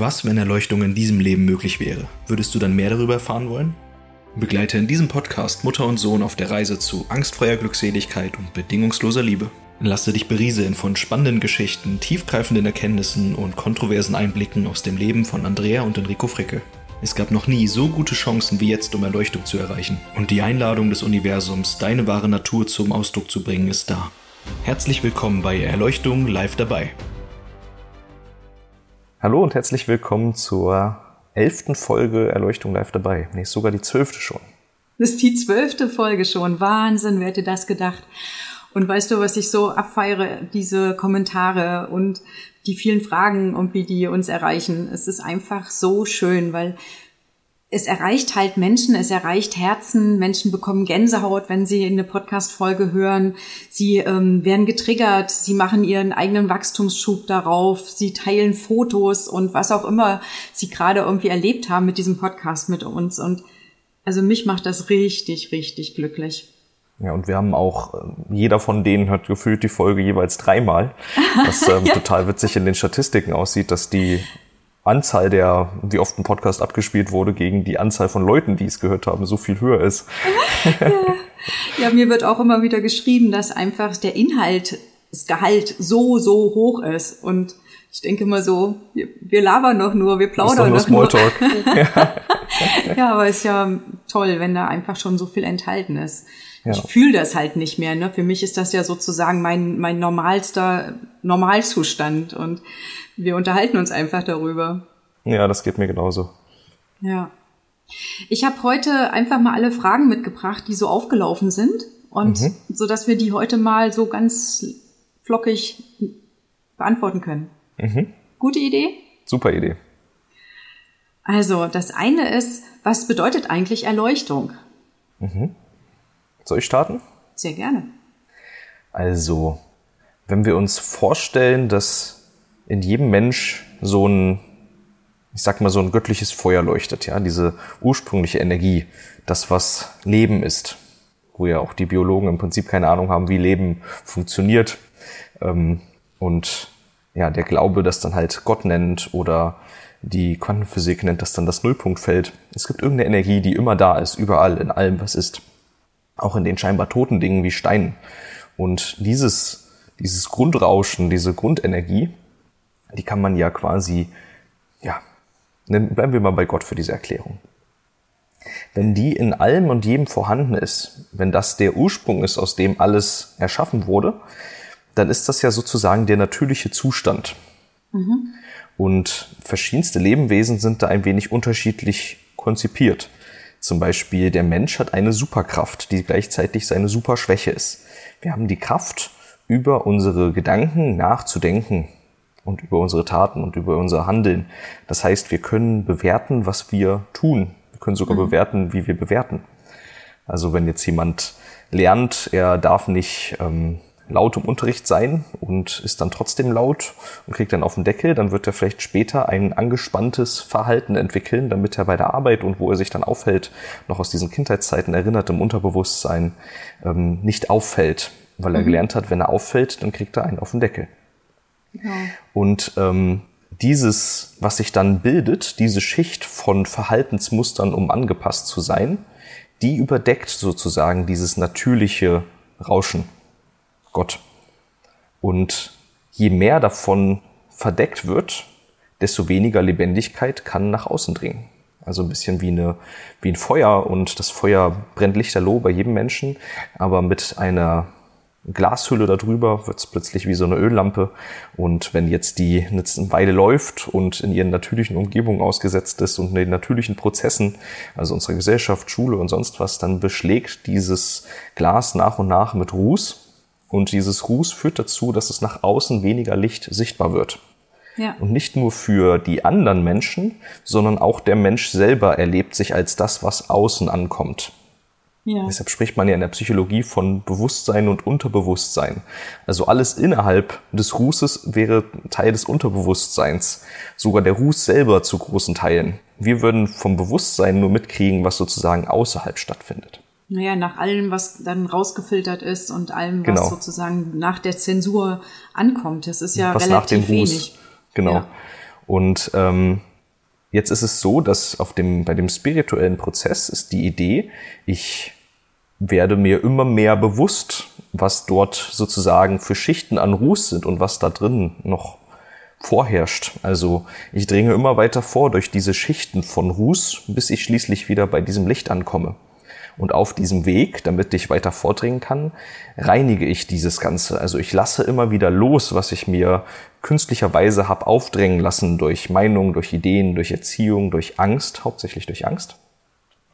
Was, wenn Erleuchtung in diesem Leben möglich wäre? Würdest du dann mehr darüber erfahren wollen? Begleite in diesem Podcast Mutter und Sohn auf der Reise zu angstfreier Glückseligkeit und bedingungsloser Liebe. Lasse dich berieseln von spannenden Geschichten, tiefgreifenden Erkenntnissen und kontroversen Einblicken aus dem Leben von Andrea und Enrico Fricke. Es gab noch nie so gute Chancen wie jetzt, um Erleuchtung zu erreichen. Und die Einladung des Universums, deine wahre Natur zum Ausdruck zu bringen, ist da. Herzlich willkommen bei Erleuchtung live dabei. Hallo und herzlich willkommen zur elften Folge Erleuchtung live dabei. Nee, sogar die zwölfte schon. Das ist die zwölfte Folge schon. Wahnsinn, wer hätte das gedacht? Und weißt du, was ich so abfeiere? Diese Kommentare und die vielen Fragen und wie die uns erreichen. Es ist einfach so schön, weil es erreicht halt Menschen, es erreicht Herzen, Menschen bekommen Gänsehaut, wenn sie eine Podcast-Folge hören, sie ähm, werden getriggert, sie machen ihren eigenen Wachstumsschub darauf, sie teilen Fotos und was auch immer sie gerade irgendwie erlebt haben mit diesem Podcast mit uns. Und also mich macht das richtig, richtig glücklich. Ja, und wir haben auch, äh, jeder von denen hat gefühlt die Folge jeweils dreimal, was ähm, ja. total witzig in den Statistiken aussieht, dass die Anzahl der, wie oft ein Podcast abgespielt wurde, gegen die Anzahl von Leuten, die es gehört haben, so viel höher ist. ja. ja, mir wird auch immer wieder geschrieben, dass einfach der Inhalt, das Gehalt so, so hoch ist. Und ich denke immer so, wir, wir labern doch nur, wir plaudern doch nur. Smalltalk. ja. ja, aber ist ja toll, wenn da einfach schon so viel enthalten ist. Ja. Ich fühle das halt nicht mehr. Ne? Für mich ist das ja sozusagen mein, mein normalster Normalzustand. Und wir unterhalten uns einfach darüber. Ja, das geht mir genauso. Ja. Ich habe heute einfach mal alle Fragen mitgebracht, die so aufgelaufen sind und mhm. so dass wir die heute mal so ganz flockig beantworten können. Mhm. Gute Idee? Super Idee. Also, das eine ist, was bedeutet eigentlich Erleuchtung? Mhm. Soll ich starten? Sehr gerne. Also, wenn wir uns vorstellen, dass in jedem Mensch so ein, ich sag mal, so ein göttliches Feuer leuchtet, ja, diese ursprüngliche Energie, das, was Leben ist, wo ja auch die Biologen im Prinzip keine Ahnung haben, wie Leben funktioniert. Ähm, und ja, der Glaube, das dann halt Gott nennt oder die Quantenphysik nennt das dann das Nullpunktfeld. Es gibt irgendeine Energie, die immer da ist, überall, in allem, was ist. Auch in den scheinbar toten Dingen wie Steinen. Und dieses, dieses Grundrauschen, diese Grundenergie, die kann man ja quasi, ja, bleiben wir mal bei Gott für diese Erklärung. Wenn die in allem und jedem vorhanden ist, wenn das der Ursprung ist, aus dem alles erschaffen wurde, dann ist das ja sozusagen der natürliche Zustand. Mhm. Und verschiedenste Lebewesen sind da ein wenig unterschiedlich konzipiert. Zum Beispiel der Mensch hat eine Superkraft, die gleichzeitig seine Superschwäche ist. Wir haben die Kraft, über unsere Gedanken nachzudenken, und über unsere Taten und über unser Handeln. Das heißt, wir können bewerten, was wir tun. Wir können sogar mhm. bewerten, wie wir bewerten. Also wenn jetzt jemand lernt, er darf nicht ähm, laut im Unterricht sein und ist dann trotzdem laut und kriegt dann auf den Deckel, dann wird er vielleicht später ein angespanntes Verhalten entwickeln, damit er bei der Arbeit und wo er sich dann aufhält, noch aus diesen Kindheitszeiten erinnert im Unterbewusstsein, ähm, nicht auffällt. Weil er mhm. gelernt hat, wenn er auffällt, dann kriegt er einen auf den Deckel. Ja. Und ähm, dieses, was sich dann bildet, diese Schicht von Verhaltensmustern, um angepasst zu sein, die überdeckt sozusagen dieses natürliche Rauschen. Gott. Und je mehr davon verdeckt wird, desto weniger Lebendigkeit kann nach außen dringen. Also ein bisschen wie, eine, wie ein Feuer und das Feuer brennt lichterloh bei jedem Menschen, aber mit einer Glashülle darüber, wird es plötzlich wie so eine Öllampe. Und wenn jetzt die eine Weile läuft und in ihren natürlichen Umgebungen ausgesetzt ist und in den natürlichen Prozessen, also unserer Gesellschaft, Schule und sonst was, dann beschlägt dieses Glas nach und nach mit Ruß. Und dieses Ruß führt dazu, dass es nach außen weniger Licht sichtbar wird. Ja. Und nicht nur für die anderen Menschen, sondern auch der Mensch selber erlebt sich als das, was außen ankommt. Ja. Deshalb spricht man ja in der Psychologie von Bewusstsein und Unterbewusstsein. Also alles innerhalb des Rußes wäre Teil des Unterbewusstseins. Sogar der Ruß selber zu großen Teilen. Wir würden vom Bewusstsein nur mitkriegen, was sozusagen außerhalb stattfindet. Naja, nach allem, was dann rausgefiltert ist und allem, was genau. sozusagen nach der Zensur ankommt. Das ist ja was relativ nach dem Ruß. wenig. Genau. Ja. Und ähm, Jetzt ist es so, dass auf dem, bei dem spirituellen Prozess ist die Idee, ich werde mir immer mehr bewusst, was dort sozusagen für Schichten an Ruß sind und was da drin noch vorherrscht. Also ich dringe immer weiter vor durch diese Schichten von Ruß, bis ich schließlich wieder bei diesem Licht ankomme. Und auf diesem Weg, damit ich weiter vordringen kann, reinige ich dieses Ganze. Also ich lasse immer wieder los, was ich mir künstlicherweise habe aufdrängen lassen durch Meinungen, durch Ideen, durch Erziehung, durch Angst, hauptsächlich durch Angst.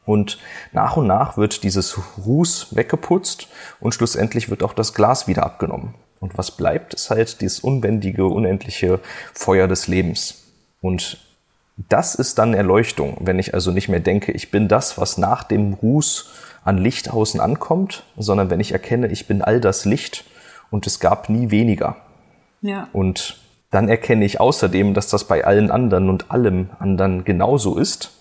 Und nach und nach wird dieses Ruß weggeputzt und schlussendlich wird auch das Glas wieder abgenommen. Und was bleibt, ist halt dieses unbändige, unendliche Feuer des Lebens. Und das ist dann Erleuchtung, wenn ich also nicht mehr denke, ich bin das, was nach dem Ruß an Licht außen ankommt, sondern wenn ich erkenne, ich bin all das Licht und es gab nie weniger. Ja. Und dann erkenne ich außerdem, dass das bei allen anderen und allem anderen genauso ist,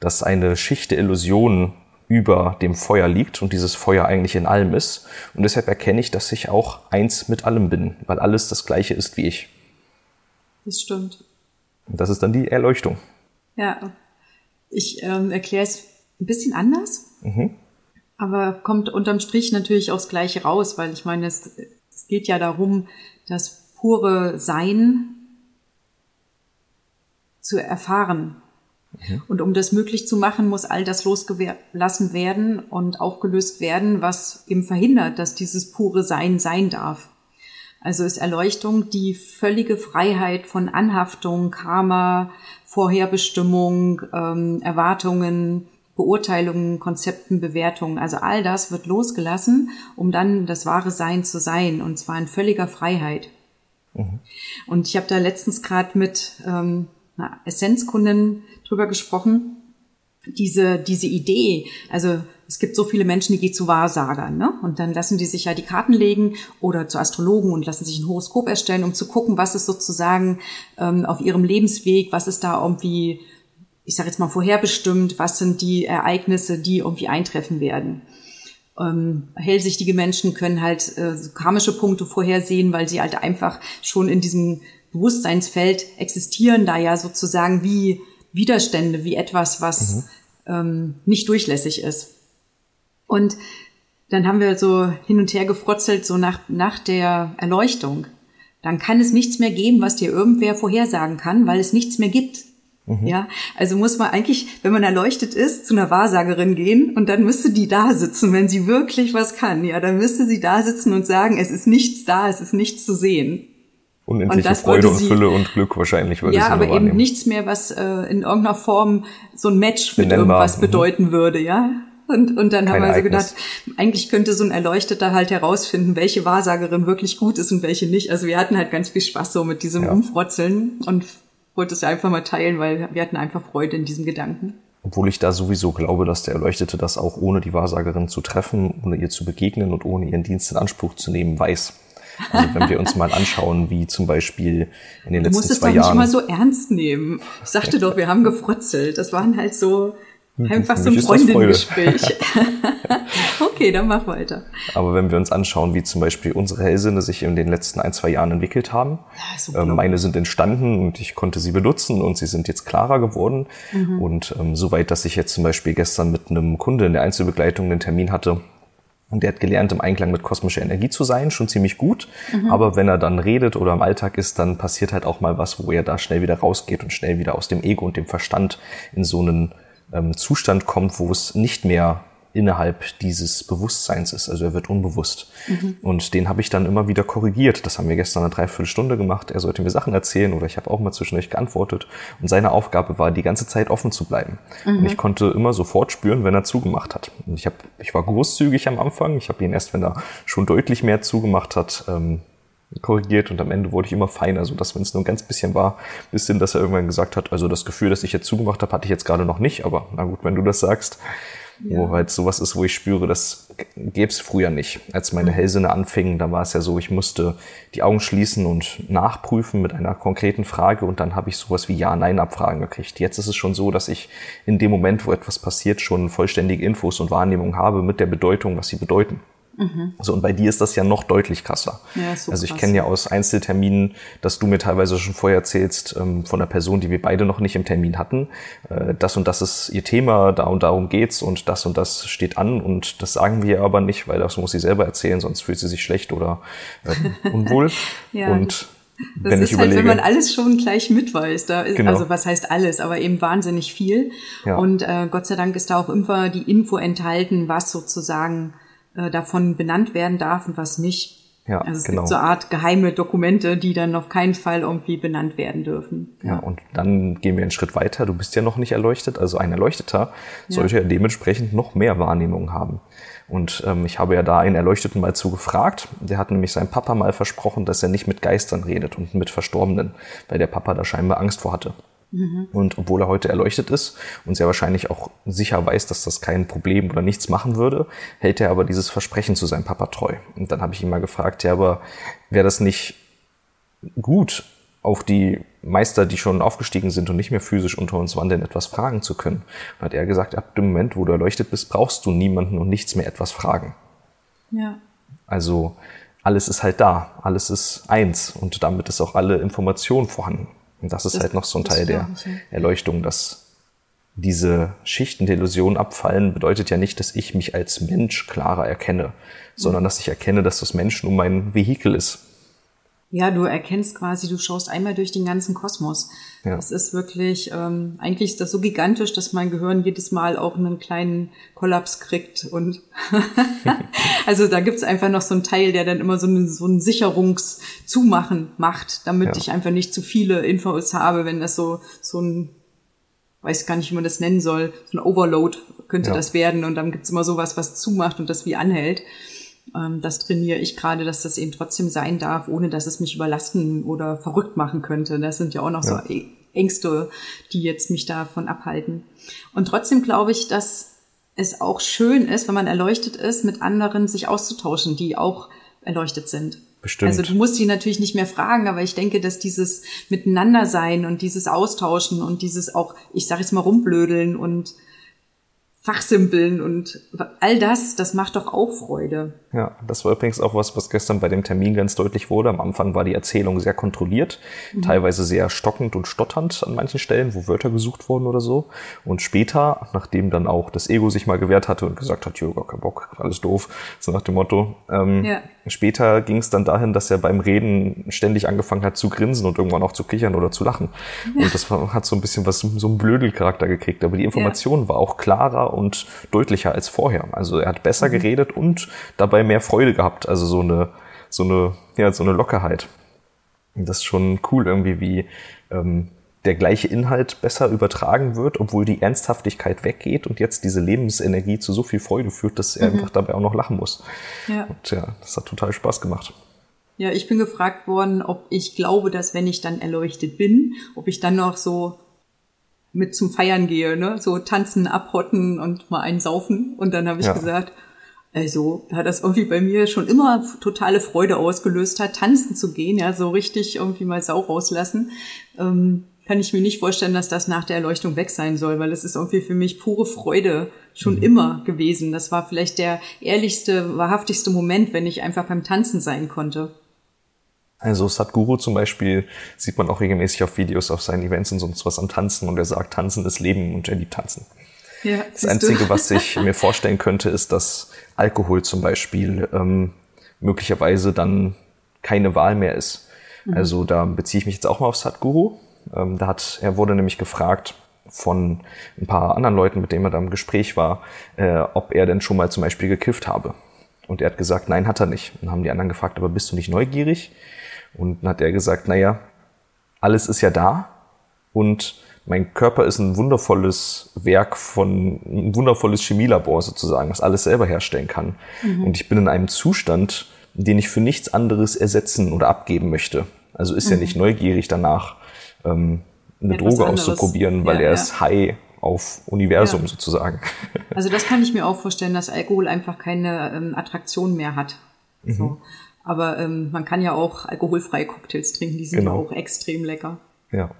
dass eine Schicht der Illusionen über dem Feuer liegt und dieses Feuer eigentlich in allem ist. Und deshalb erkenne ich, dass ich auch eins mit allem bin, weil alles das gleiche ist wie ich. Das stimmt. Und das ist dann die Erleuchtung. Ja, ich ähm, erkläre es ein bisschen anders, mhm. aber kommt unterm Strich natürlich aufs Gleiche raus, weil ich meine, es, es geht ja darum, das pure Sein zu erfahren. Mhm. Und um das möglich zu machen, muss all das losgelassen werden und aufgelöst werden, was eben verhindert, dass dieses pure Sein sein darf. Also ist Erleuchtung die völlige Freiheit von Anhaftung, Karma, Vorherbestimmung, ähm, Erwartungen, Beurteilungen, Konzepten, Bewertungen. Also all das wird losgelassen, um dann das wahre Sein zu sein, und zwar in völliger Freiheit. Mhm. Und ich habe da letztens gerade mit ähm, einer Essenzkundin drüber gesprochen, diese, diese Idee, also es gibt so viele Menschen, die gehen zu Wahrsagern, ne? Und dann lassen die sich ja die Karten legen oder zu Astrologen und lassen sich ein Horoskop erstellen, um zu gucken, was ist sozusagen ähm, auf ihrem Lebensweg, was ist da irgendwie, ich sage jetzt mal vorherbestimmt, was sind die Ereignisse, die irgendwie eintreffen werden. Ähm, hellsichtige Menschen können halt äh, karmische Punkte vorhersehen, weil sie halt einfach schon in diesem Bewusstseinsfeld existieren, da ja sozusagen wie Widerstände, wie etwas, was mhm. ähm, nicht durchlässig ist. Und dann haben wir so hin und her gefrotzelt, so nach, nach der Erleuchtung. Dann kann es nichts mehr geben, was dir irgendwer vorhersagen kann, weil es nichts mehr gibt. Mhm. Ja, also muss man eigentlich, wenn man erleuchtet ist, zu einer Wahrsagerin gehen und dann müsste die da sitzen, wenn sie wirklich was kann. Ja, dann müsste sie da sitzen und sagen, es ist nichts da, es ist nichts zu sehen. Unendliche und Freude und Fülle und Glück wahrscheinlich würde Ja, aber eben nichts mehr, was äh, in irgendeiner Form so ein Match mit irgendwas mhm. bedeuten würde, ja. Und, und dann Kein haben wir also gedacht, eigentlich könnte so ein Erleuchteter halt herausfinden, welche Wahrsagerin wirklich gut ist und welche nicht. Also wir hatten halt ganz viel Spaß so mit diesem ja. Umfrotzeln und wollte es ja einfach mal teilen, weil wir hatten einfach Freude in diesem Gedanken. Obwohl ich da sowieso glaube, dass der Erleuchtete das auch ohne die Wahrsagerin zu treffen, ohne ihr zu begegnen und ohne ihren Dienst in Anspruch zu nehmen, weiß. Also wenn wir uns mal anschauen, wie zum Beispiel in den letzten zwei Jahren. Du musst es doch nicht mal so ernst nehmen. Ich sagte doch, wir haben gefrotzelt. Das waren halt so einfach so ein Freundengespräch. okay, dann mach weiter. Aber wenn wir uns anschauen, wie zum Beispiel unsere Hellsinne sich in den letzten ein, zwei Jahren entwickelt haben. Ja, ähm, meine sind entstanden und ich konnte sie benutzen und sie sind jetzt klarer geworden. Mhm. Und ähm, soweit, dass ich jetzt zum Beispiel gestern mit einem Kunde in der Einzelbegleitung einen Termin hatte, und der hat gelernt, im Einklang mit kosmischer Energie zu sein, schon ziemlich gut. Mhm. Aber wenn er dann redet oder im Alltag ist, dann passiert halt auch mal was, wo er da schnell wieder rausgeht und schnell wieder aus dem Ego und dem Verstand in so einen ähm, Zustand kommt, wo es nicht mehr innerhalb dieses Bewusstseins ist. Also er wird unbewusst. Mhm. Und den habe ich dann immer wieder korrigiert. Das haben wir gestern eine Dreiviertelstunde gemacht. Er sollte mir Sachen erzählen oder ich habe auch mal zwischendurch geantwortet. Und seine Aufgabe war, die ganze Zeit offen zu bleiben. Mhm. Und ich konnte immer sofort spüren, wenn er zugemacht hat. Und ich, hab, ich war großzügig am Anfang. Ich habe ihn erst, wenn er schon deutlich mehr zugemacht hat, ähm, korrigiert und am Ende wurde ich immer feiner, so dass wenn es nur ein ganz bisschen war, bis hin, dass er irgendwann gesagt hat, also das Gefühl, das ich jetzt zugemacht habe, hatte ich jetzt gerade noch nicht, aber na gut, wenn du das sagst, ja. wo halt sowas ist, wo ich spüre, das gäbe es früher nicht. Als meine mhm. Hellsinne anfingen, da war es ja so, ich musste die Augen schließen und nachprüfen mit einer konkreten Frage und dann habe ich sowas wie Ja-Nein-Abfragen gekriegt. Jetzt ist es schon so, dass ich in dem Moment, wo etwas passiert, schon vollständige Infos und Wahrnehmung habe mit der Bedeutung, was sie bedeuten. Mhm. So, und bei dir ist das ja noch deutlich krasser. Ja, so also ich kenne ja aus Einzelterminen, dass du mir teilweise schon vorher erzählst, ähm, von einer Person, die wir beide noch nicht im Termin hatten, äh, das und das ist ihr Thema, da und darum geht's und das und das steht an und das sagen wir aber nicht, weil das muss sie selber erzählen, sonst fühlt sie sich schlecht oder äh, unwohl. ja, und das wenn ist ich halt, überlege. wenn man alles schon gleich mitweist. Da ist, genau. Also was heißt alles, aber eben wahnsinnig viel. Ja. Und äh, Gott sei Dank ist da auch immer die Info enthalten, was sozusagen äh, davon benannt werden darf und was nicht. Ja, also es genau. gibt so eine Art geheime Dokumente, die dann auf keinen Fall irgendwie benannt werden dürfen. Ja. ja, und dann gehen wir einen Schritt weiter. Du bist ja noch nicht erleuchtet, also ein Erleuchteter ja. sollte ja dementsprechend noch mehr Wahrnehmung haben. Und ähm, ich habe ja da einen Erleuchteten mal zu gefragt. Der hat nämlich seinem Papa mal versprochen, dass er nicht mit Geistern redet und mit Verstorbenen, weil der Papa da scheinbar Angst vor hatte. Mhm. Und obwohl er heute erleuchtet ist und sehr wahrscheinlich auch sicher weiß, dass das kein Problem oder nichts machen würde, hält er aber dieses Versprechen zu seinem Papa treu. Und dann habe ich ihn mal gefragt, ja, aber wäre das nicht gut, auf die Meister, die schon aufgestiegen sind und nicht mehr physisch unter uns wandeln, etwas fragen zu können? Und hat er gesagt, ab dem Moment, wo du erleuchtet bist, brauchst du niemanden und nichts mehr etwas fragen. Ja. Also alles ist halt da, alles ist eins und damit ist auch alle Information vorhanden. Und das ist das, halt noch so ein Teil der. Erleuchtung, dass diese Schichten der Illusion abfallen, bedeutet ja nicht, dass ich mich als Mensch klarer erkenne, sondern dass ich erkenne, dass das Menschen um mein Vehikel ist. Ja, du erkennst quasi, du schaust einmal durch den ganzen Kosmos. Ja. Das ist wirklich, ähm, eigentlich ist das so gigantisch, dass mein Gehirn jedes Mal auch einen kleinen Kollaps kriegt. Und also da gibt's einfach noch so einen Teil, der dann immer so, ein, so ein Sicherungszumachen macht, damit ja. ich einfach nicht zu viele Infos habe, wenn das so, so ein weiß gar nicht, wie man das nennen soll, so ein Overload könnte ja. das werden und dann gibt's immer sowas, was zumacht und das wie anhält. Ähm, das trainiere ich gerade, dass das eben trotzdem sein darf, ohne dass es mich überlasten oder verrückt machen könnte. Das sind ja auch noch ja. so Ängste, die jetzt mich davon abhalten. Und trotzdem glaube ich, dass es auch schön ist, wenn man erleuchtet ist, mit anderen sich auszutauschen, die auch erleuchtet sind. Bestimmt. Also du musst sie natürlich nicht mehr fragen, aber ich denke, dass dieses Miteinander sein und dieses Austauschen und dieses auch, ich sage jetzt mal rumblödeln und Fachsimpeln und all das, das macht doch auch Freude. Ja, das war übrigens auch was, was gestern bei dem Termin ganz deutlich wurde. Am Anfang war die Erzählung sehr kontrolliert, mhm. teilweise sehr stockend und stotternd an manchen Stellen, wo Wörter gesucht wurden oder so. Und später, nachdem dann auch das Ego sich mal gewehrt hatte und gesagt hat, gar kein Bock, alles doof, so nach dem Motto, ähm, ja. später ging es dann dahin, dass er beim Reden ständig angefangen hat zu grinsen und irgendwann auch zu kichern oder zu lachen. Ja. Und das hat so ein bisschen was, so einen Blödelcharakter gekriegt. Aber die Information ja. war auch klarer und deutlicher als vorher. Also er hat besser mhm. geredet und dabei mehr Freude gehabt. Also so eine, so eine, ja, so eine Lockerheit. Das ist schon cool irgendwie, wie ähm, der gleiche Inhalt besser übertragen wird, obwohl die Ernsthaftigkeit weggeht und jetzt diese Lebensenergie zu so viel Freude führt, dass er mhm. einfach dabei auch noch lachen muss. Ja. Und ja, das hat total Spaß gemacht. Ja, ich bin gefragt worden, ob ich glaube, dass wenn ich dann erleuchtet bin, ob ich dann noch so mit zum Feiern gehe, ne? So tanzen, abhotten und mal einen saufen. Und dann habe ich ja. gesagt, also, da das irgendwie bei mir schon immer totale Freude ausgelöst hat, tanzen zu gehen, ja, so richtig irgendwie mal Sau rauslassen, ähm, kann ich mir nicht vorstellen, dass das nach der Erleuchtung weg sein soll, weil es ist irgendwie für mich pure Freude schon mhm. immer gewesen. Das war vielleicht der ehrlichste, wahrhaftigste Moment, wenn ich einfach beim Tanzen sein konnte. Also Sadhguru zum Beispiel sieht man auch regelmäßig auf Videos auf seinen Events und sonst was am Tanzen und er sagt, Tanzen ist Leben und er liebt Tanzen. Ja, das Einzige, was ich mir vorstellen könnte, ist, dass Alkohol zum Beispiel ähm, möglicherweise dann keine Wahl mehr ist. Mhm. Also da beziehe ich mich jetzt auch mal auf Sadhguru. Ähm, da hat, er wurde nämlich gefragt von ein paar anderen Leuten, mit denen er da im Gespräch war, äh, ob er denn schon mal zum Beispiel gekifft habe. Und er hat gesagt, nein, hat er nicht. Und dann haben die anderen gefragt, aber bist du nicht neugierig? Und dann hat er gesagt, naja, alles ist ja da und mein Körper ist ein wundervolles Werk von, ein wundervolles Chemielabor sozusagen, was alles selber herstellen kann. Mhm. Und ich bin in einem Zustand, den ich für nichts anderes ersetzen oder abgeben möchte. Also ist mhm. ja nicht neugierig danach, ähm, eine Etwas Droge anderes. auszuprobieren, weil ja, er ja. ist high auf Universum ja. sozusagen. Also das kann ich mir auch vorstellen, dass Alkohol einfach keine ähm, Attraktion mehr hat. Mhm. Aber ähm, man kann ja auch alkoholfreie Cocktails trinken, die sind genau. ja auch extrem lecker. Ja.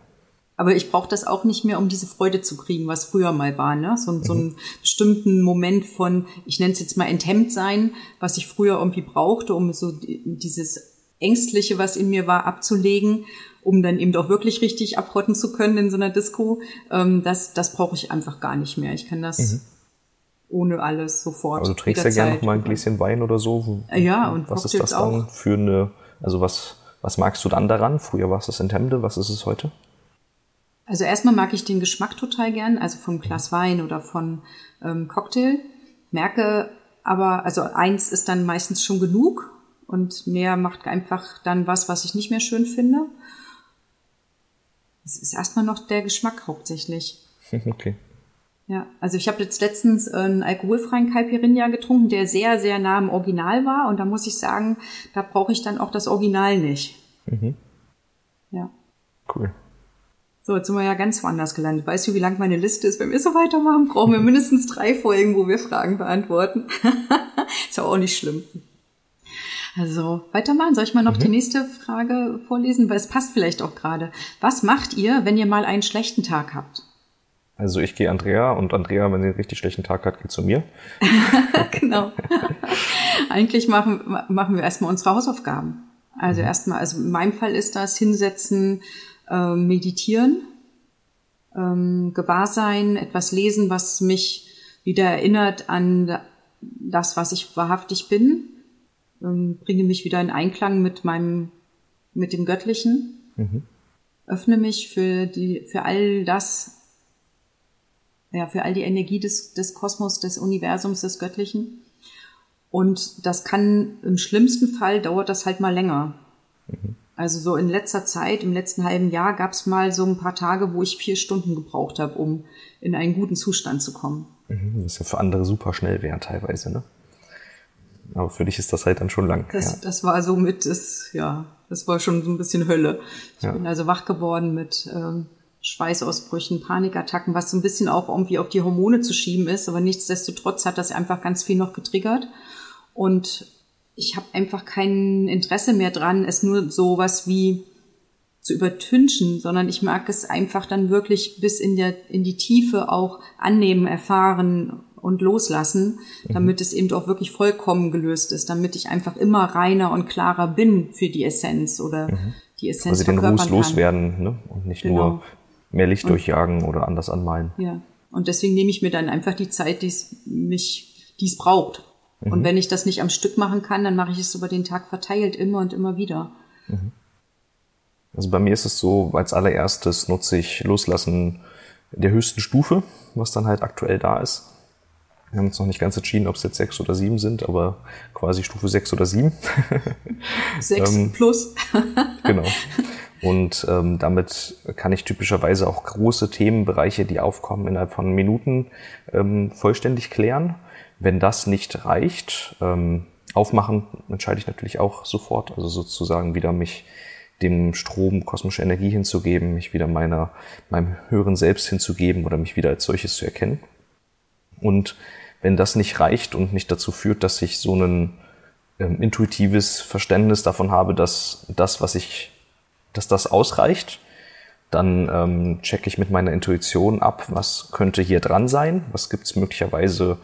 Aber ich brauche das auch nicht mehr, um diese Freude zu kriegen, was früher mal war. Ne? So, mhm. so einen bestimmten Moment von, ich nenne es jetzt mal enthemmt sein, was ich früher irgendwie brauchte, um so dieses Ängstliche, was in mir war, abzulegen, um dann eben doch wirklich richtig abrotten zu können in so einer Disco. Ähm, das das brauche ich einfach gar nicht mehr. Ich kann das mhm. Ohne alles sofort. Also du trinkst ja gerne noch mal ein Gläschen Wein oder so. Ja, und was ist das dann auch. für eine, also was, was magst du dann daran? Früher war es das Enthemde, was ist es heute? Also erstmal mag ich den Geschmack total gern, also vom Glas Wein oder von ähm, Cocktail. Merke aber, also eins ist dann meistens schon genug und mehr macht einfach dann was, was ich nicht mehr schön finde. Es ist erstmal noch der Geschmack hauptsächlich. Okay. Ja, also ich habe jetzt letztens einen alkoholfreien Caipirinha getrunken, der sehr, sehr nah am Original war. Und da muss ich sagen, da brauche ich dann auch das Original nicht. Mhm. Ja. Cool. So, jetzt sind wir ja ganz woanders gelandet. Weißt du, wie lang meine Liste ist? Wenn wir so weitermachen, brauchen wir mindestens drei Folgen, wo wir Fragen beantworten. ist ja auch nicht schlimm. Also weitermachen. Soll ich mal noch mhm. die nächste Frage vorlesen? Weil es passt vielleicht auch gerade. Was macht ihr, wenn ihr mal einen schlechten Tag habt? Also ich gehe Andrea und Andrea, wenn sie einen richtig schlechten Tag hat, geht zu mir. genau. Eigentlich machen, machen wir erstmal unsere Hausaufgaben. Also mhm. erstmal, also in meinem Fall ist das hinsetzen, äh, meditieren, ähm, Gewahrsein, etwas lesen, was mich wieder erinnert an das, was ich wahrhaftig bin ähm, bringe mich wieder in Einklang mit meinem, mit dem Göttlichen, mhm. öffne mich für die, für all das, ja, für all die Energie des, des Kosmos, des Universums, des Göttlichen. Und das kann im schlimmsten Fall dauert das halt mal länger. Mhm. Also so in letzter Zeit, im letzten halben Jahr gab es mal so ein paar Tage, wo ich vier Stunden gebraucht habe, um in einen guten Zustand zu kommen. Mhm. Das ist ja für andere super schnell wäre teilweise, ne? Aber für dich ist das halt dann schon lang. Das, ja. das war so mit, das, ja, das war schon so ein bisschen Hölle. Ich ja. bin also wach geworden mit ähm, Schweißausbrüchen, Panikattacken, was so ein bisschen auch irgendwie auf die Hormone zu schieben ist. Aber nichtsdestotrotz hat das einfach ganz viel noch getriggert. Und ich habe einfach kein Interesse mehr dran, es nur so was wie zu übertünchen, sondern ich mag es einfach dann wirklich bis in der in die Tiefe auch annehmen, erfahren und loslassen, mhm. damit es eben auch wirklich vollkommen gelöst ist, damit ich einfach immer reiner und klarer bin für die Essenz oder mhm. die Essenz Also den Ruß loswerden ne? und nicht genau. nur mehr Licht und, durchjagen oder anders anmalen. Ja, und deswegen nehme ich mir dann einfach die Zeit, die es mich, die es braucht. Mhm. Und wenn ich das nicht am Stück machen kann, dann mache ich es über den Tag verteilt immer und immer wieder. Mhm. Also bei mir ist es so, als allererstes nutze ich Loslassen der höchsten Stufe, was dann halt aktuell da ist. Wir haben uns noch nicht ganz entschieden, ob es jetzt sechs oder sieben sind, aber quasi Stufe sechs oder sieben. Sechs ähm, plus. genau. Und ähm, damit kann ich typischerweise auch große Themenbereiche, die aufkommen, innerhalb von Minuten ähm, vollständig klären. Wenn das nicht reicht, ähm, aufmachen entscheide ich natürlich auch sofort. Also sozusagen wieder mich dem Strom kosmische Energie hinzugeben, mich wieder meiner, meinem höheren Selbst hinzugeben oder mich wieder als solches zu erkennen. Und wenn das nicht reicht und nicht dazu führt, dass ich so ein ähm, intuitives Verständnis davon habe, dass das, was ich, dass das ausreicht, dann ähm, checke ich mit meiner Intuition ab, was könnte hier dran sein, was gibt es möglicherweise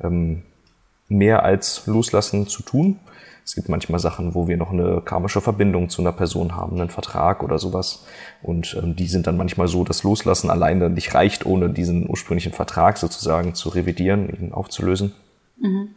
ähm, mehr als loslassen zu tun. Es gibt manchmal Sachen, wo wir noch eine karmische Verbindung zu einer Person haben, einen Vertrag oder sowas. Und ähm, die sind dann manchmal so, dass Loslassen alleine nicht reicht, ohne diesen ursprünglichen Vertrag sozusagen zu revidieren, ihn aufzulösen. Mhm.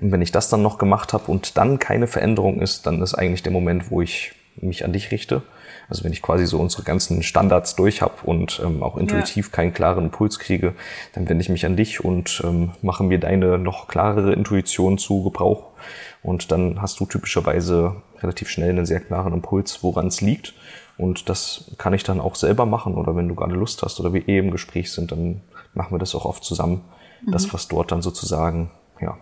Und wenn ich das dann noch gemacht habe und dann keine Veränderung ist, dann ist eigentlich der Moment, wo ich mich an dich richte. Also wenn ich quasi so unsere ganzen Standards durch habe und ähm, auch intuitiv ja. keinen klaren Impuls kriege, dann wende ich mich an dich und ähm, mache mir deine noch klarere Intuition zu Gebrauch und dann hast du typischerweise relativ schnell einen sehr klaren Impuls, woran es liegt. Und das kann ich dann auch selber machen oder wenn du gerade Lust hast oder wir eh im Gespräch sind, dann machen wir das auch oft zusammen. Mhm. Das, was dort dann sozusagen, ja,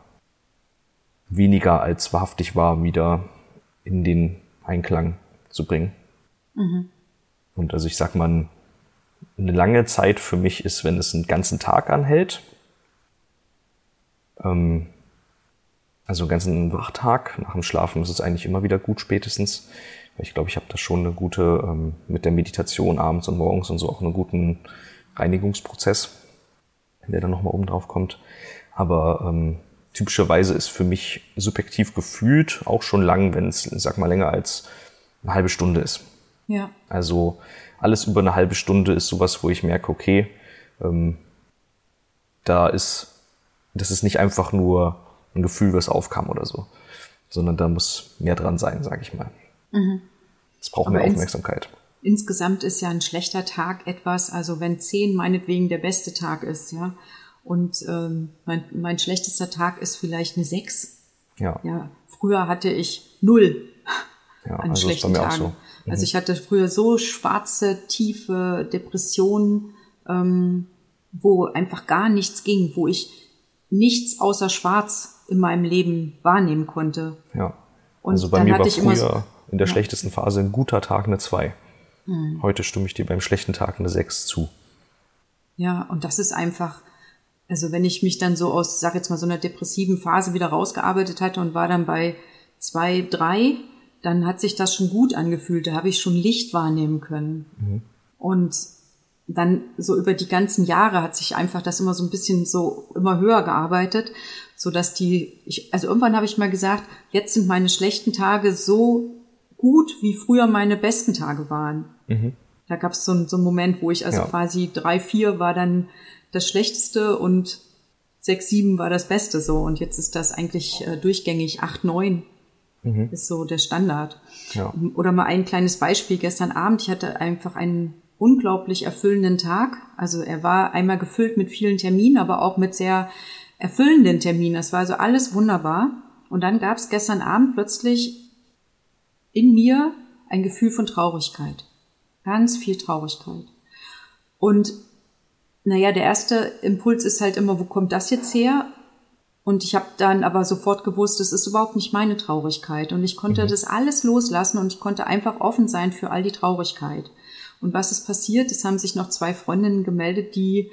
weniger als wahrhaftig war, wieder in den Einklang zu bringen. Mhm. Und also ich sag mal, eine lange Zeit für mich ist, wenn es einen ganzen Tag anhält. Ähm, also einen ganzen Wachtag nach dem Schlafen ist es eigentlich immer wieder gut spätestens. Ich glaube, ich habe da schon eine gute, ähm, mit der Meditation abends und morgens und so auch einen guten Reinigungsprozess, der dann nochmal oben drauf kommt. Aber ähm, typischerweise ist für mich subjektiv gefühlt auch schon lang, wenn es, sag mal, länger als eine halbe Stunde ist. Ja. Also alles über eine halbe Stunde ist sowas, wo ich merke, okay, ähm, da ist, das ist nicht einfach nur ein Gefühl, was aufkam oder so, sondern da muss mehr dran sein, sage ich mal. Mhm. Es braucht mehr Aufmerksamkeit. Ins, insgesamt ist ja ein schlechter Tag etwas, also wenn zehn meinetwegen der beste Tag ist, ja, und ähm, mein, mein schlechtester Tag ist vielleicht eine sechs. Ja. ja. Früher hatte ich null ja, an also schlechten Tagen. So. Mhm. Also ich hatte früher so schwarze, tiefe Depressionen, ähm, wo einfach gar nichts ging, wo ich nichts außer Schwarz in meinem Leben wahrnehmen konnte. Ja. Und also bei mir war früher so, in der ja. schlechtesten Phase ein guter Tag eine 2. Hm. Heute stimme ich dir beim schlechten Tag eine 6 zu. Ja, und das ist einfach, also wenn ich mich dann so aus, sag jetzt mal, so einer depressiven Phase wieder rausgearbeitet hatte und war dann bei 2, 3, dann hat sich das schon gut angefühlt. Da habe ich schon Licht wahrnehmen können. Mhm. Und dann so über die ganzen Jahre hat sich einfach das immer so ein bisschen so immer höher gearbeitet, so dass die, ich, also irgendwann habe ich mal gesagt, jetzt sind meine schlechten Tage so gut, wie früher meine besten Tage waren. Mhm. Da gab es so, so einen Moment, wo ich also ja. quasi drei, vier war dann das Schlechteste und sechs, sieben war das Beste so. Und jetzt ist das eigentlich äh, durchgängig acht, neun mhm. ist so der Standard. Ja. Oder mal ein kleines Beispiel. Gestern Abend, ich hatte einfach einen unglaublich erfüllenden Tag. Also er war einmal gefüllt mit vielen Terminen, aber auch mit sehr erfüllenden Terminen. Es war also alles wunderbar. Und dann gab es gestern Abend plötzlich in mir ein Gefühl von Traurigkeit. Ganz viel Traurigkeit. Und naja, der erste Impuls ist halt immer, wo kommt das jetzt her? Und ich habe dann aber sofort gewusst, es ist überhaupt nicht meine Traurigkeit. Und ich konnte mhm. das alles loslassen und ich konnte einfach offen sein für all die Traurigkeit. Und was ist passiert? Es haben sich noch zwei Freundinnen gemeldet, die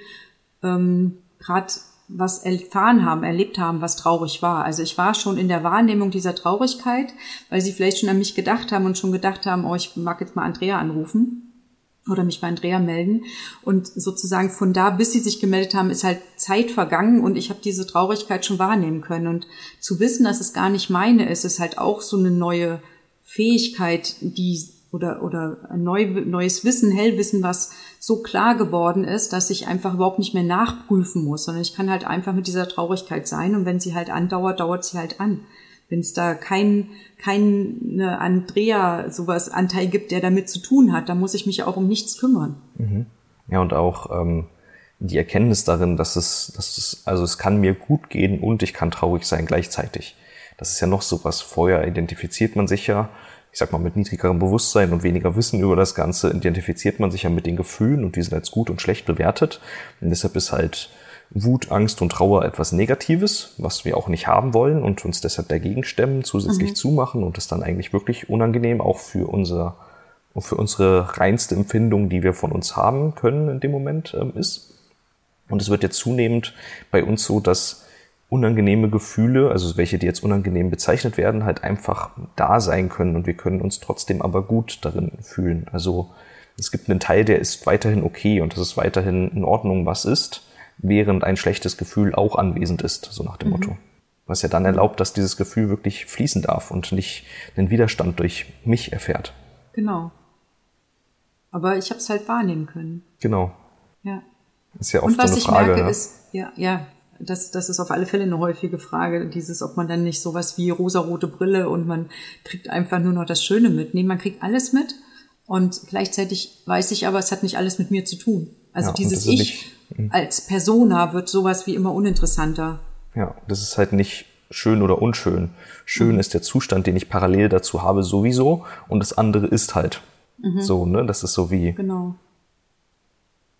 ähm, gerade was erfahren haben, erlebt haben, was traurig war. Also ich war schon in der Wahrnehmung dieser Traurigkeit, weil sie vielleicht schon an mich gedacht haben und schon gedacht haben, oh, ich mag jetzt mal Andrea anrufen oder mich bei Andrea melden. Und sozusagen von da, bis sie sich gemeldet haben, ist halt Zeit vergangen und ich habe diese Traurigkeit schon wahrnehmen können. Und zu wissen, dass es gar nicht meine ist, ist halt auch so eine neue Fähigkeit, die oder, oder ein neu, neues Wissen, Hellwissen, was so klar geworden ist, dass ich einfach überhaupt nicht mehr nachprüfen muss, sondern ich kann halt einfach mit dieser Traurigkeit sein und wenn sie halt andauert, dauert sie halt an. Wenn es da kein, keine Andrea sowas Anteil gibt, der damit zu tun hat, dann muss ich mich auch um nichts kümmern. Mhm. Ja, und auch ähm, die Erkenntnis darin, dass es, dass es, also es kann mir gut gehen und ich kann traurig sein gleichzeitig. Das ist ja noch sowas. Vorher identifiziert man sich ja ich sag mal, mit niedrigerem Bewusstsein und weniger Wissen über das Ganze identifiziert man sich ja mit den Gefühlen und die sind als gut und schlecht bewertet. Und deshalb ist halt Wut, Angst und Trauer etwas Negatives, was wir auch nicht haben wollen und uns deshalb dagegen stemmen, zusätzlich mhm. zumachen und es dann eigentlich wirklich unangenehm auch für unser für unsere reinste Empfindung, die wir von uns haben können in dem Moment ähm, ist. Und es wird jetzt zunehmend bei uns so, dass unangenehme Gefühle, also welche, die jetzt unangenehm bezeichnet werden, halt einfach da sein können und wir können uns trotzdem aber gut darin fühlen. Also es gibt einen Teil, der ist weiterhin okay und es ist weiterhin in Ordnung, was ist, während ein schlechtes Gefühl auch anwesend ist, so nach dem mhm. Motto. Was ja dann erlaubt, dass dieses Gefühl wirklich fließen darf und nicht den Widerstand durch mich erfährt. Genau. Aber ich habe es halt wahrnehmen können. Genau. Ja. Ist ja oft und was so eine Frage, ich merke, ja. ist, ja, ja, das, das ist auf alle Fälle eine häufige Frage, dieses, ob man dann nicht sowas wie rosarote Brille und man kriegt einfach nur noch das Schöne mit. Nee, man kriegt alles mit und gleichzeitig weiß ich aber, es hat nicht alles mit mir zu tun. Also ja, dieses Ich. Als Persona wird sowas wie immer uninteressanter. Ja, das ist halt nicht schön oder unschön. Schön mhm. ist der Zustand, den ich parallel dazu habe sowieso und das andere ist halt. Mhm. So, ne? Das ist so wie. Genau.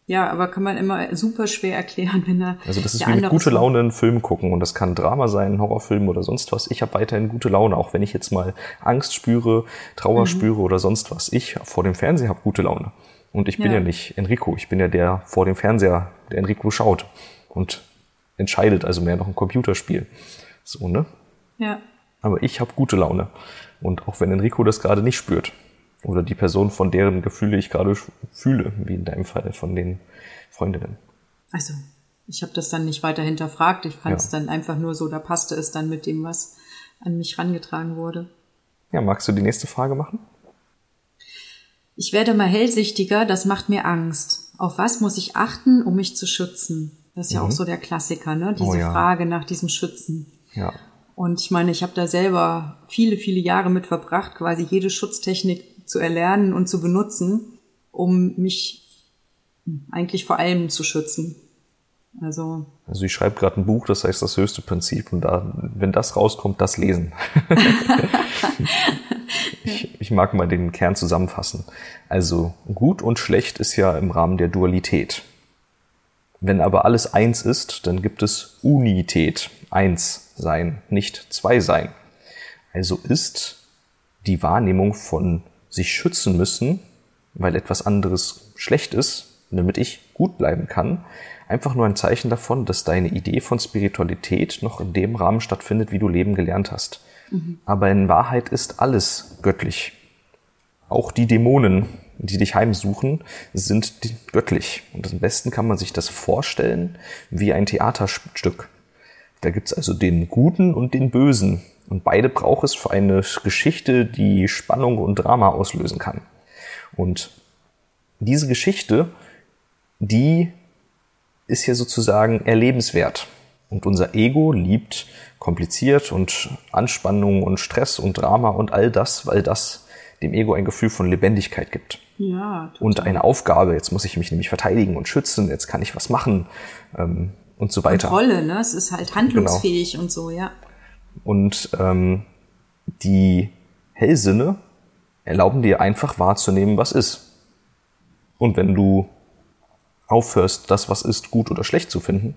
Ja, aber kann man immer super schwer erklären, wenn er. Also das ist wie mit gute Laune einen Film gucken und das kann Drama sein, ein Horrorfilm oder sonst was. Ich habe weiterhin gute Laune, auch wenn ich jetzt mal Angst spüre, Trauer mhm. spüre oder sonst was. Ich vor dem Fernseher habe gute Laune. Und ich bin ja. ja nicht Enrico, ich bin ja der vor dem Fernseher, der Enrico schaut und entscheidet also mehr noch ein Computerspiel. So, ne? Ja. Aber ich habe gute Laune. Und auch wenn Enrico das gerade nicht spürt. Oder die Person, von deren Gefühle ich gerade fühle, wie in deinem Fall von den Freundinnen. Also, ich habe das dann nicht weiter hinterfragt. Ich fand es ja. dann einfach nur so, da passte es dann mit dem, was an mich rangetragen wurde. Ja, magst du die nächste Frage machen? Ich werde mal hellsichtiger, das macht mir Angst. Auf was muss ich achten, um mich zu schützen? Das ist ja mhm. auch so der Klassiker, ne? Diese oh, ja. Frage nach diesem Schützen. Ja. Und ich meine, ich habe da selber viele, viele Jahre mit verbracht, quasi jede Schutztechnik zu erlernen und zu benutzen, um mich eigentlich vor allem zu schützen. Also, also ich schreibe gerade ein Buch, das heißt das höchste Prinzip und da, wenn das rauskommt, das lesen. ich, ich mag mal den Kern zusammenfassen. Also gut und schlecht ist ja im Rahmen der Dualität. Wenn aber alles eins ist, dann gibt es Unität, eins sein, nicht zwei sein. Also ist die Wahrnehmung von sich schützen müssen, weil etwas anderes schlecht ist, damit ich gut bleiben kann, einfach nur ein Zeichen davon, dass deine Idee von Spiritualität noch in dem Rahmen stattfindet, wie du Leben gelernt hast. Mhm. Aber in Wahrheit ist alles göttlich. Auch die Dämonen, die dich heimsuchen, sind göttlich. Und am besten kann man sich das vorstellen wie ein Theaterstück. Da gibt's also den Guten und den Bösen. Und beide braucht es für eine Geschichte, die Spannung und Drama auslösen kann. Und diese Geschichte, die ist ja sozusagen erlebenswert. Und unser Ego liebt kompliziert und Anspannung und Stress und Drama und all das, weil das dem Ego ein Gefühl von Lebendigkeit gibt. Ja, total. Und eine Aufgabe. Jetzt muss ich mich nämlich verteidigen und schützen. Jetzt kann ich was machen ähm, und so weiter. Kontrolle, ne? Es ist halt handlungsfähig genau. und so, ja. Und ähm, die Hellsinne erlauben dir einfach wahrzunehmen, was ist. Und wenn du aufhörst, das, was ist, gut oder schlecht zu finden,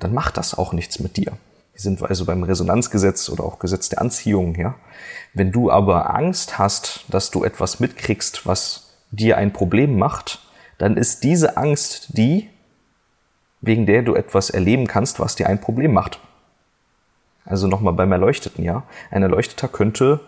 dann macht das auch nichts mit dir. Wir sind also beim Resonanzgesetz oder auch Gesetz der Anziehung, ja. Wenn du aber Angst hast, dass du etwas mitkriegst, was dir ein Problem macht, dann ist diese Angst die, wegen der du etwas erleben kannst, was dir ein Problem macht. Also nochmal beim Erleuchteten, ja. Ein Erleuchteter könnte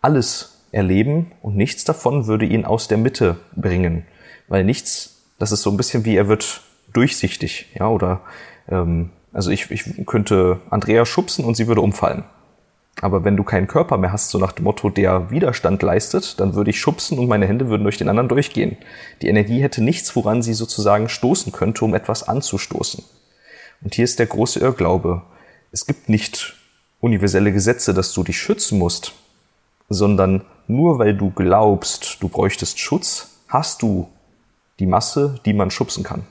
alles erleben und nichts davon würde ihn aus der Mitte bringen, weil nichts das ist so ein bisschen wie er wird durchsichtig, ja, oder ähm, also ich, ich könnte Andrea schubsen und sie würde umfallen. Aber wenn du keinen Körper mehr hast, so nach dem Motto, der Widerstand leistet, dann würde ich schubsen und meine Hände würden durch den anderen durchgehen. Die Energie hätte nichts, woran sie sozusagen stoßen könnte, um etwas anzustoßen. Und hier ist der große Irrglaube. Es gibt nicht universelle Gesetze, dass du dich schützen musst, sondern nur weil du glaubst, du bräuchtest Schutz, hast du die Masse, die man schubsen kann.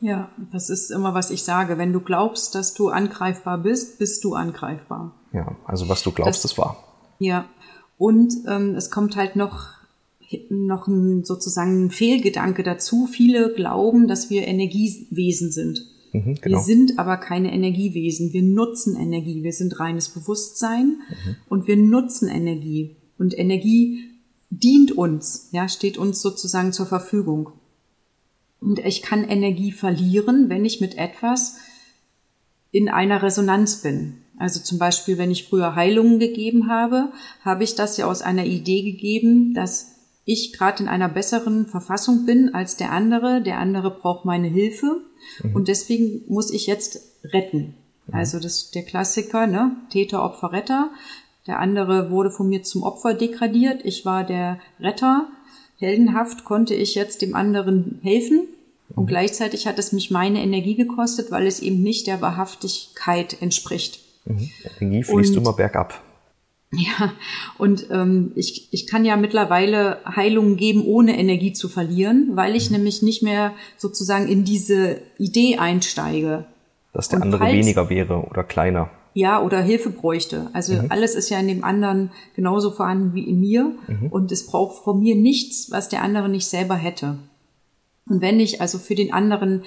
Ja, das ist immer, was ich sage. Wenn du glaubst, dass du angreifbar bist, bist du angreifbar. Ja, also was du glaubst, das, ist wahr. Ja, und ähm, es kommt halt noch noch ein, sozusagen ein Fehlgedanke dazu. Viele glauben, dass wir Energiewesen sind. Mhm, genau. Wir sind aber keine Energiewesen. Wir nutzen Energie. Wir sind reines Bewusstsein mhm. und wir nutzen Energie. Und Energie dient uns, ja, steht uns sozusagen zur Verfügung. Und ich kann Energie verlieren, wenn ich mit etwas in einer Resonanz bin. Also zum Beispiel, wenn ich früher Heilungen gegeben habe, habe ich das ja aus einer Idee gegeben, dass ich gerade in einer besseren Verfassung bin als der andere. Der andere braucht meine Hilfe mhm. und deswegen muss ich jetzt retten. Mhm. Also das der Klassiker, ne? Täter, Opfer, Retter. Der andere wurde von mir zum Opfer degradiert. Ich war der Retter heldenhaft konnte ich jetzt dem anderen helfen. Und mhm. gleichzeitig hat es mich meine Energie gekostet, weil es eben nicht der Wahrhaftigkeit entspricht. Mhm. Energie fließt und, immer bergab. Ja, und ähm, ich, ich kann ja mittlerweile Heilungen geben, ohne Energie zu verlieren, weil ich mhm. nämlich nicht mehr sozusagen in diese Idee einsteige. Dass der und andere falls, weniger wäre oder kleiner ja, oder Hilfe bräuchte. Also mhm. alles ist ja in dem anderen genauso vorhanden wie in mir mhm. und es braucht von mir nichts, was der andere nicht selber hätte. Und wenn ich also für den anderen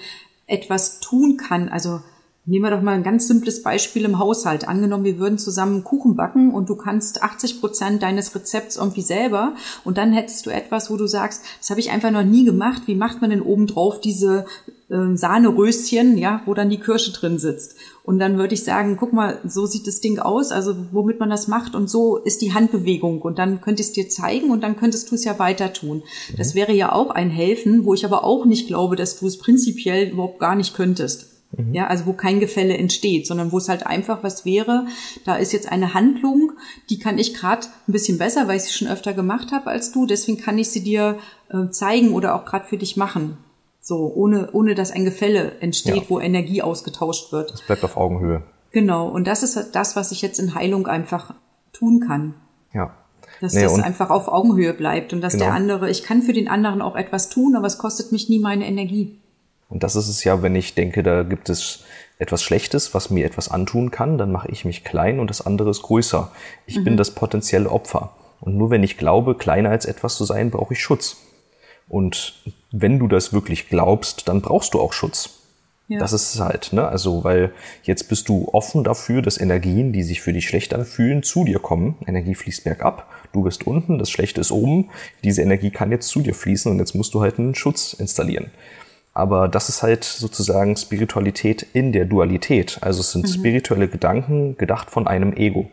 etwas tun kann, also Nehmen wir doch mal ein ganz simples Beispiel im Haushalt. Angenommen, wir würden zusammen Kuchen backen und du kannst 80 Prozent deines Rezepts irgendwie selber und dann hättest du etwas, wo du sagst, das habe ich einfach noch nie gemacht. Wie macht man denn obendrauf diese äh, Sahneröschen, ja, wo dann die Kirsche drin sitzt. Und dann würde ich sagen, guck mal, so sieht das Ding aus, also womit man das macht und so ist die Handbewegung und dann könnte ich es dir zeigen und dann könntest du es ja weiter tun. Mhm. Das wäre ja auch ein Helfen, wo ich aber auch nicht glaube, dass du es prinzipiell überhaupt gar nicht könntest. Mhm. Ja, also wo kein Gefälle entsteht, sondern wo es halt einfach was wäre, da ist jetzt eine Handlung, die kann ich gerade ein bisschen besser, weil ich sie schon öfter gemacht habe als du, deswegen kann ich sie dir äh, zeigen oder auch gerade für dich machen. So, ohne, ohne dass ein Gefälle entsteht, ja. wo Energie ausgetauscht wird. Das bleibt auf Augenhöhe. Genau. Und das ist das, was ich jetzt in Heilung einfach tun kann. Ja. Dass nee, das einfach auf Augenhöhe bleibt und dass genau. der andere, ich kann für den anderen auch etwas tun, aber es kostet mich nie meine Energie. Und das ist es ja, wenn ich denke, da gibt es etwas Schlechtes, was mir etwas antun kann, dann mache ich mich klein und das andere ist größer. Ich mhm. bin das potenzielle Opfer. Und nur wenn ich glaube, kleiner als etwas zu sein, brauche ich Schutz. Und wenn du das wirklich glaubst, dann brauchst du auch Schutz. Ja. Das ist es halt, ne? Also, weil jetzt bist du offen dafür, dass Energien, die sich für dich schlecht anfühlen, zu dir kommen. Energie fließt bergab. Du bist unten, das Schlechte ist oben. Diese Energie kann jetzt zu dir fließen und jetzt musst du halt einen Schutz installieren. Aber das ist halt sozusagen Spiritualität in der Dualität. Also es sind mhm. spirituelle Gedanken gedacht von einem Ego.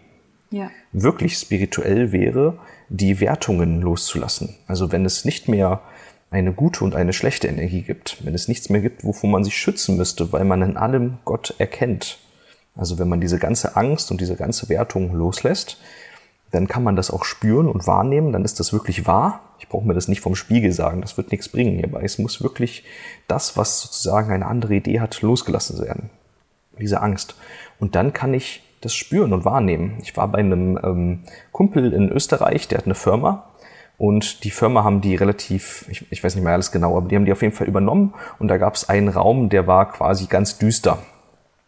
Ja. Wirklich spirituell wäre, die Wertungen loszulassen. Also wenn es nicht mehr eine gute und eine schlechte Energie gibt, wenn es nichts mehr gibt, wovon man sich schützen müsste, weil man in allem Gott erkennt. Also wenn man diese ganze Angst und diese ganze Wertung loslässt, dann kann man das auch spüren und wahrnehmen, dann ist das wirklich wahr. Ich brauche mir das nicht vom Spiegel sagen, das wird nichts bringen hierbei. Es muss wirklich das, was sozusagen eine andere Idee hat, losgelassen werden. Diese Angst. Und dann kann ich das spüren und wahrnehmen. Ich war bei einem ähm, Kumpel in Österreich, der hat eine Firma und die Firma haben die relativ, ich, ich weiß nicht mehr alles genau, aber die haben die auf jeden Fall übernommen. Und da gab es einen Raum, der war quasi ganz düster.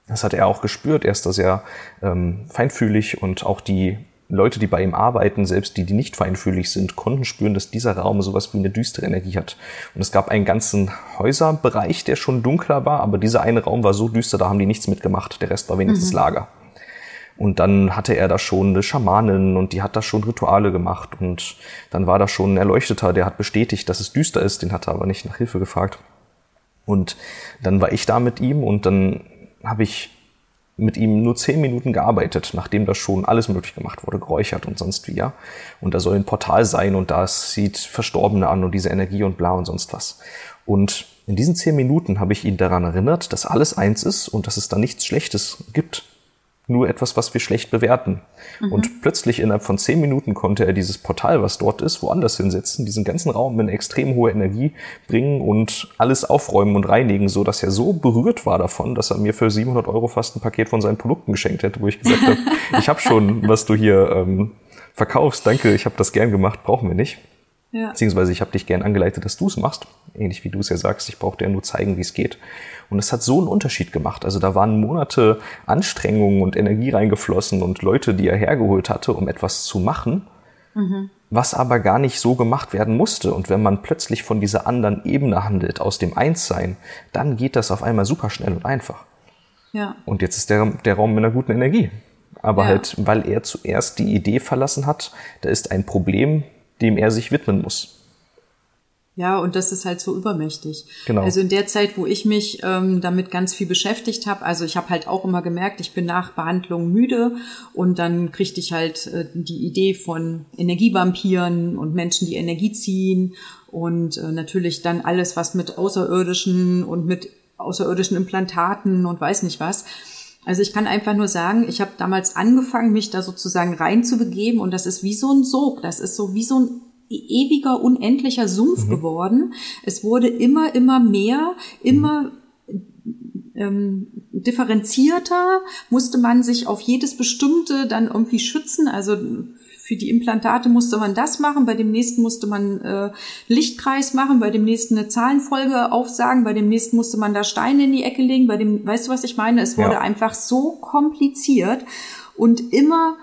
Das hat er auch gespürt. Er ist da sehr ähm, feinfühlig und auch die Leute, die bei ihm arbeiten, selbst die, die nicht feinfühlig sind, konnten spüren, dass dieser Raum sowas wie eine düstere Energie hat. Und es gab einen ganzen Häuserbereich, der schon dunkler war, aber dieser eine Raum war so düster, da haben die nichts mitgemacht. Der Rest war wenigstens mhm. Lager. Und dann hatte er da schon eine Schamanin und die hat da schon Rituale gemacht und dann war da schon ein Erleuchteter, der hat bestätigt, dass es düster ist, den hat er aber nicht nach Hilfe gefragt. Und dann war ich da mit ihm und dann habe ich mit ihm nur zehn Minuten gearbeitet, nachdem da schon alles möglich gemacht wurde, geräuchert und sonst wie, ja. Und da soll ein Portal sein und das sieht Verstorbene an und diese Energie und bla und sonst was. Und in diesen zehn Minuten habe ich ihn daran erinnert, dass alles eins ist und dass es da nichts Schlechtes gibt nur etwas, was wir schlecht bewerten. Mhm. Und plötzlich innerhalb von zehn Minuten konnte er dieses Portal, was dort ist, woanders hinsetzen, diesen ganzen Raum mit extrem hoher Energie bringen und alles aufräumen und reinigen, so dass er so berührt war davon, dass er mir für 700 Euro fast ein Paket von seinen Produkten geschenkt hätte, wo ich gesagt habe, ich habe schon, was du hier ähm, verkaufst, danke, ich habe das gern gemacht, brauchen wir nicht. Ja. Beziehungsweise ich habe dich gern angeleitet, dass du es machst. Ähnlich wie du es ja sagst, ich brauche dir nur zeigen, wie es geht. Und es hat so einen Unterschied gemacht. Also da waren Monate Anstrengungen und Energie reingeflossen und Leute, die er hergeholt hatte, um etwas zu machen, mhm. was aber gar nicht so gemacht werden musste. Und wenn man plötzlich von dieser anderen Ebene handelt, aus dem Einssein, dann geht das auf einmal super schnell und einfach. Ja. Und jetzt ist der, der Raum mit einer guten Energie. Aber ja. halt, weil er zuerst die Idee verlassen hat, da ist ein Problem, dem er sich widmen muss. Ja, und das ist halt so übermächtig. Genau. Also in der Zeit, wo ich mich ähm, damit ganz viel beschäftigt habe, also ich habe halt auch immer gemerkt, ich bin nach Behandlung müde und dann kriegte ich halt äh, die Idee von Energievampiren und Menschen, die Energie ziehen und äh, natürlich dann alles, was mit Außerirdischen und mit außerirdischen Implantaten und weiß nicht was. Also ich kann einfach nur sagen, ich habe damals angefangen, mich da sozusagen reinzubegeben und das ist wie so ein Sog, das ist so wie so ein e-, ewiger, unendlicher Sumpf mhm. geworden. Es wurde immer, immer mehr, immer ähm, differenzierter, musste man sich auf jedes bestimmte dann irgendwie schützen. Also für die Implantate musste man das machen, bei dem nächsten musste man äh, Lichtkreis machen, bei dem nächsten eine Zahlenfolge aufsagen, bei dem nächsten musste man da Steine in die Ecke legen, bei dem, weißt du, was ich meine? Es wurde ja. einfach so kompliziert und immer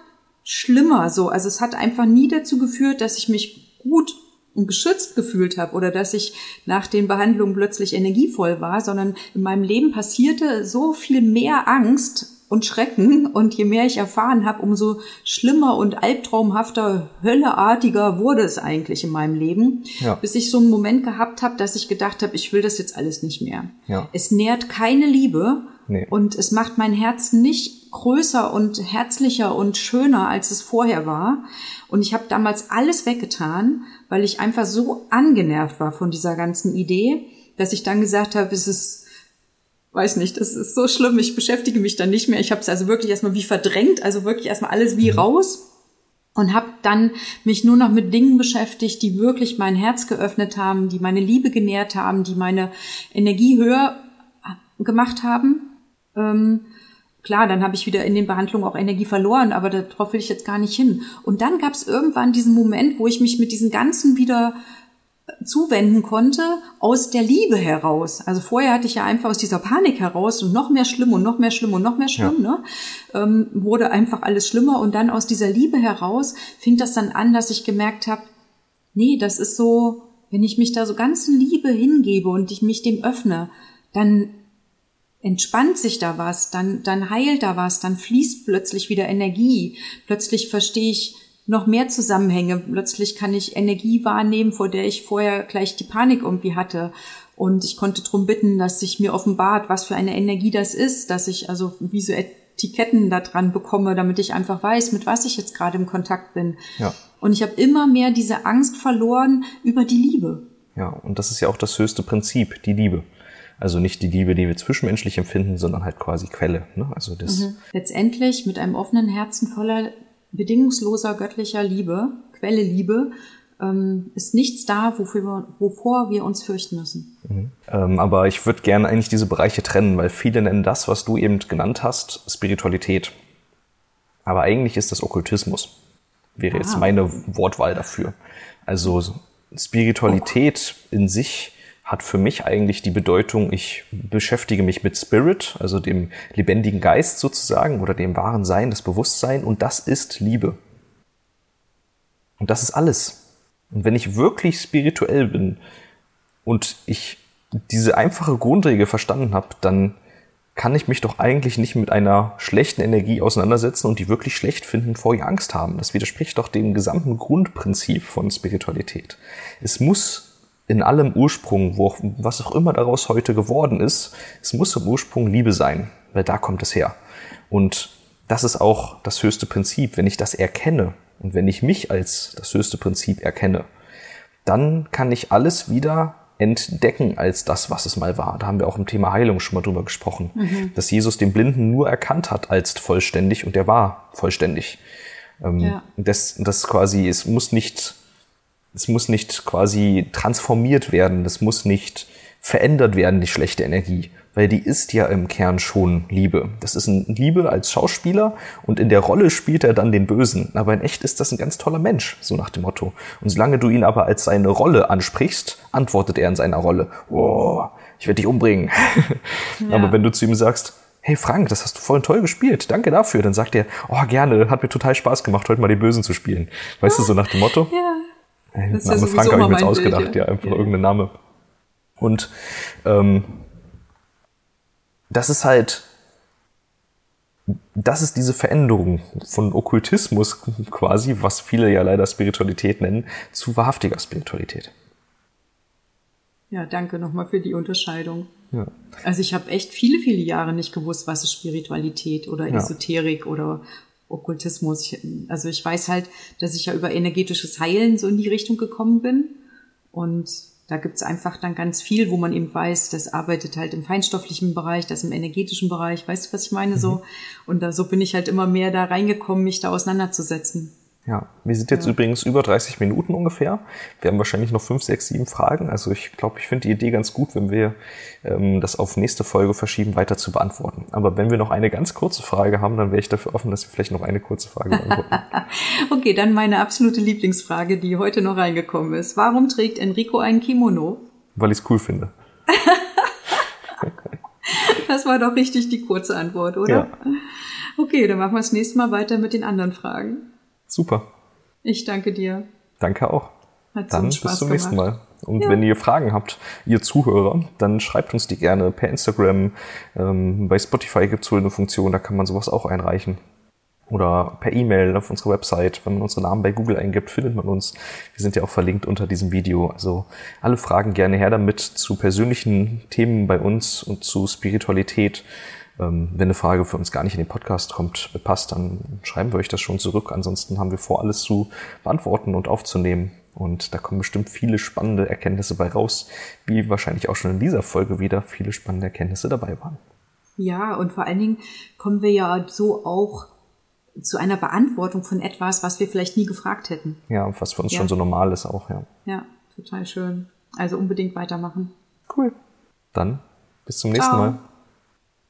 schlimmer so. Also es hat einfach nie dazu geführt, dass ich mich gut geschützt gefühlt habe oder dass ich nach den Behandlungen plötzlich energievoll war, sondern in meinem Leben passierte so viel mehr Angst und Schrecken. Und je mehr ich erfahren habe, umso schlimmer und albtraumhafter, hölleartiger wurde es eigentlich in meinem Leben. Ja. Bis ich so einen Moment gehabt habe, dass ich gedacht habe, ich will das jetzt alles nicht mehr. Ja. Es nährt keine Liebe nee. und es macht mein Herz nicht größer und herzlicher und schöner, als es vorher war. Und ich habe damals alles weggetan, weil ich einfach so angenervt war von dieser ganzen Idee, dass ich dann gesagt habe, es ist weiß nicht, das ist so schlimm, ich beschäftige mich dann nicht mehr. Ich habe es also wirklich erstmal wie verdrängt, also wirklich erstmal alles wie mhm. raus und habe dann mich nur noch mit Dingen beschäftigt, die wirklich mein Herz geöffnet haben, die meine Liebe genährt haben, die meine Energie höher gemacht haben. Ähm, klar, dann habe ich wieder in den Behandlungen auch Energie verloren, aber darauf will ich jetzt gar nicht hin. Und dann gab es irgendwann diesen Moment, wo ich mich mit diesen ganzen wieder zuwenden konnte aus der Liebe heraus. Also vorher hatte ich ja einfach aus dieser Panik heraus und noch mehr schlimm und noch mehr schlimm und noch mehr schlimm, ja. ne? Ähm, wurde einfach alles schlimmer und dann aus dieser Liebe heraus fing das dann an, dass ich gemerkt habe, nee, das ist so, wenn ich mich da so ganz in Liebe hingebe und ich mich dem öffne, dann entspannt sich da was, dann, dann heilt da was, dann fließt plötzlich wieder Energie. Plötzlich verstehe ich, noch mehr Zusammenhänge. Plötzlich kann ich Energie wahrnehmen, vor der ich vorher gleich die Panik irgendwie hatte. Und ich konnte darum bitten, dass sich mir offenbart, was für eine Energie das ist, dass ich also wie so Etiketten da dran bekomme, damit ich einfach weiß, mit was ich jetzt gerade im Kontakt bin. Ja. Und ich habe immer mehr diese Angst verloren über die Liebe. Ja, und das ist ja auch das höchste Prinzip, die Liebe. Also nicht die Liebe, die wir zwischenmenschlich empfinden, sondern halt quasi Quelle. Ne? Also das mhm. Letztendlich mit einem offenen Herzen voller bedingungsloser göttlicher Liebe, Quelle Liebe, ähm, ist nichts da, wofür wir, wovor wir uns fürchten müssen. Mhm. Ähm, aber ich würde gerne eigentlich diese Bereiche trennen, weil viele nennen das, was du eben genannt hast, Spiritualität. Aber eigentlich ist das Okkultismus. Wäre ah. jetzt meine Wortwahl dafür. Also Spiritualität oh. in sich hat für mich eigentlich die Bedeutung, ich beschäftige mich mit Spirit, also dem lebendigen Geist sozusagen oder dem wahren Sein, das Bewusstsein und das ist Liebe. Und das ist alles. Und wenn ich wirklich spirituell bin und ich diese einfache Grundregel verstanden habe, dann kann ich mich doch eigentlich nicht mit einer schlechten Energie auseinandersetzen und die wirklich schlecht finden, vor ihr Angst haben. Das widerspricht doch dem gesamten Grundprinzip von Spiritualität. Es muss in allem Ursprung, wo, was auch immer daraus heute geworden ist, es muss im Ursprung Liebe sein, weil da kommt es her. Und das ist auch das höchste Prinzip. Wenn ich das erkenne und wenn ich mich als das höchste Prinzip erkenne, dann kann ich alles wieder entdecken als das, was es mal war. Da haben wir auch im Thema Heilung schon mal drüber gesprochen, mhm. dass Jesus den Blinden nur erkannt hat als vollständig und der war vollständig. Ähm, ja. Das, das quasi, es muss nicht es muss nicht quasi transformiert werden, das muss nicht verändert werden, die schlechte Energie, weil die ist ja im Kern schon Liebe. Das ist ein Liebe als Schauspieler und in der Rolle spielt er dann den Bösen. Aber in echt ist das ein ganz toller Mensch, so nach dem Motto. Und solange du ihn aber als seine Rolle ansprichst, antwortet er in seiner Rolle, oh, ich werde dich umbringen. Ja. aber wenn du zu ihm sagst, hey Frank, das hast du voll toll gespielt, danke dafür, dann sagt er, oh gerne, hat mir total Spaß gemacht, heute mal die Bösen zu spielen. Weißt du, so nach dem Motto? Ja. Das Name ja Frank habe ich mir jetzt ausgedacht, Bild, ja. ja. einfach ja. irgendein Name. Und ähm, das ist halt, das ist diese Veränderung von Okkultismus quasi, was viele ja leider Spiritualität nennen, zu wahrhaftiger Spiritualität. Ja, danke nochmal für die Unterscheidung. Ja. Also ich habe echt viele, viele Jahre nicht gewusst, was ist Spiritualität oder Esoterik ja. oder Okkultismus. also ich weiß halt, dass ich ja über energetisches Heilen so in die Richtung gekommen bin. Und da gibt's einfach dann ganz viel, wo man eben weiß, das arbeitet halt im feinstofflichen Bereich, das im energetischen Bereich. Weißt du, was ich meine? Mhm. So. Und da, so bin ich halt immer mehr da reingekommen, mich da auseinanderzusetzen. Ja, wir sind jetzt ja. übrigens über 30 Minuten ungefähr. Wir haben wahrscheinlich noch fünf, sechs, sieben Fragen. Also ich glaube, ich finde die Idee ganz gut, wenn wir ähm, das auf nächste Folge verschieben, weiter zu beantworten. Aber wenn wir noch eine ganz kurze Frage haben, dann wäre ich dafür offen, dass wir vielleicht noch eine kurze Frage beantworten. okay, dann meine absolute Lieblingsfrage, die heute noch reingekommen ist. Warum trägt Enrico ein Kimono? Weil ich es cool finde. das war doch richtig die kurze Antwort, oder? Ja. Okay, dann machen wir das nächste Mal weiter mit den anderen Fragen. Super. Ich danke dir. Danke auch. Hat Dann bis zum gemacht. nächsten Mal. Und ja. wenn ihr Fragen habt, ihr Zuhörer, dann schreibt uns die gerne per Instagram. Ähm, bei Spotify gibt es wohl eine Funktion, da kann man sowas auch einreichen. Oder per E-Mail auf unserer Website. Wenn man unsere Namen bei Google eingibt, findet man uns. Wir sind ja auch verlinkt unter diesem Video. Also alle Fragen gerne her damit zu persönlichen Themen bei uns und zu Spiritualität. Ähm, wenn eine Frage für uns gar nicht in den Podcast kommt, passt, dann schreiben wir euch das schon zurück. Ansonsten haben wir vor, alles zu beantworten und aufzunehmen. Und da kommen bestimmt viele spannende Erkenntnisse bei raus, wie wahrscheinlich auch schon in dieser Folge wieder viele spannende Erkenntnisse dabei waren. Ja, und vor allen Dingen kommen wir ja so auch zu einer Beantwortung von etwas, was wir vielleicht nie gefragt hätten. Ja, was für uns ja. schon so normal ist auch, ja. Ja, total schön. Also unbedingt weitermachen. Cool. Dann bis zum nächsten Ciao. Mal.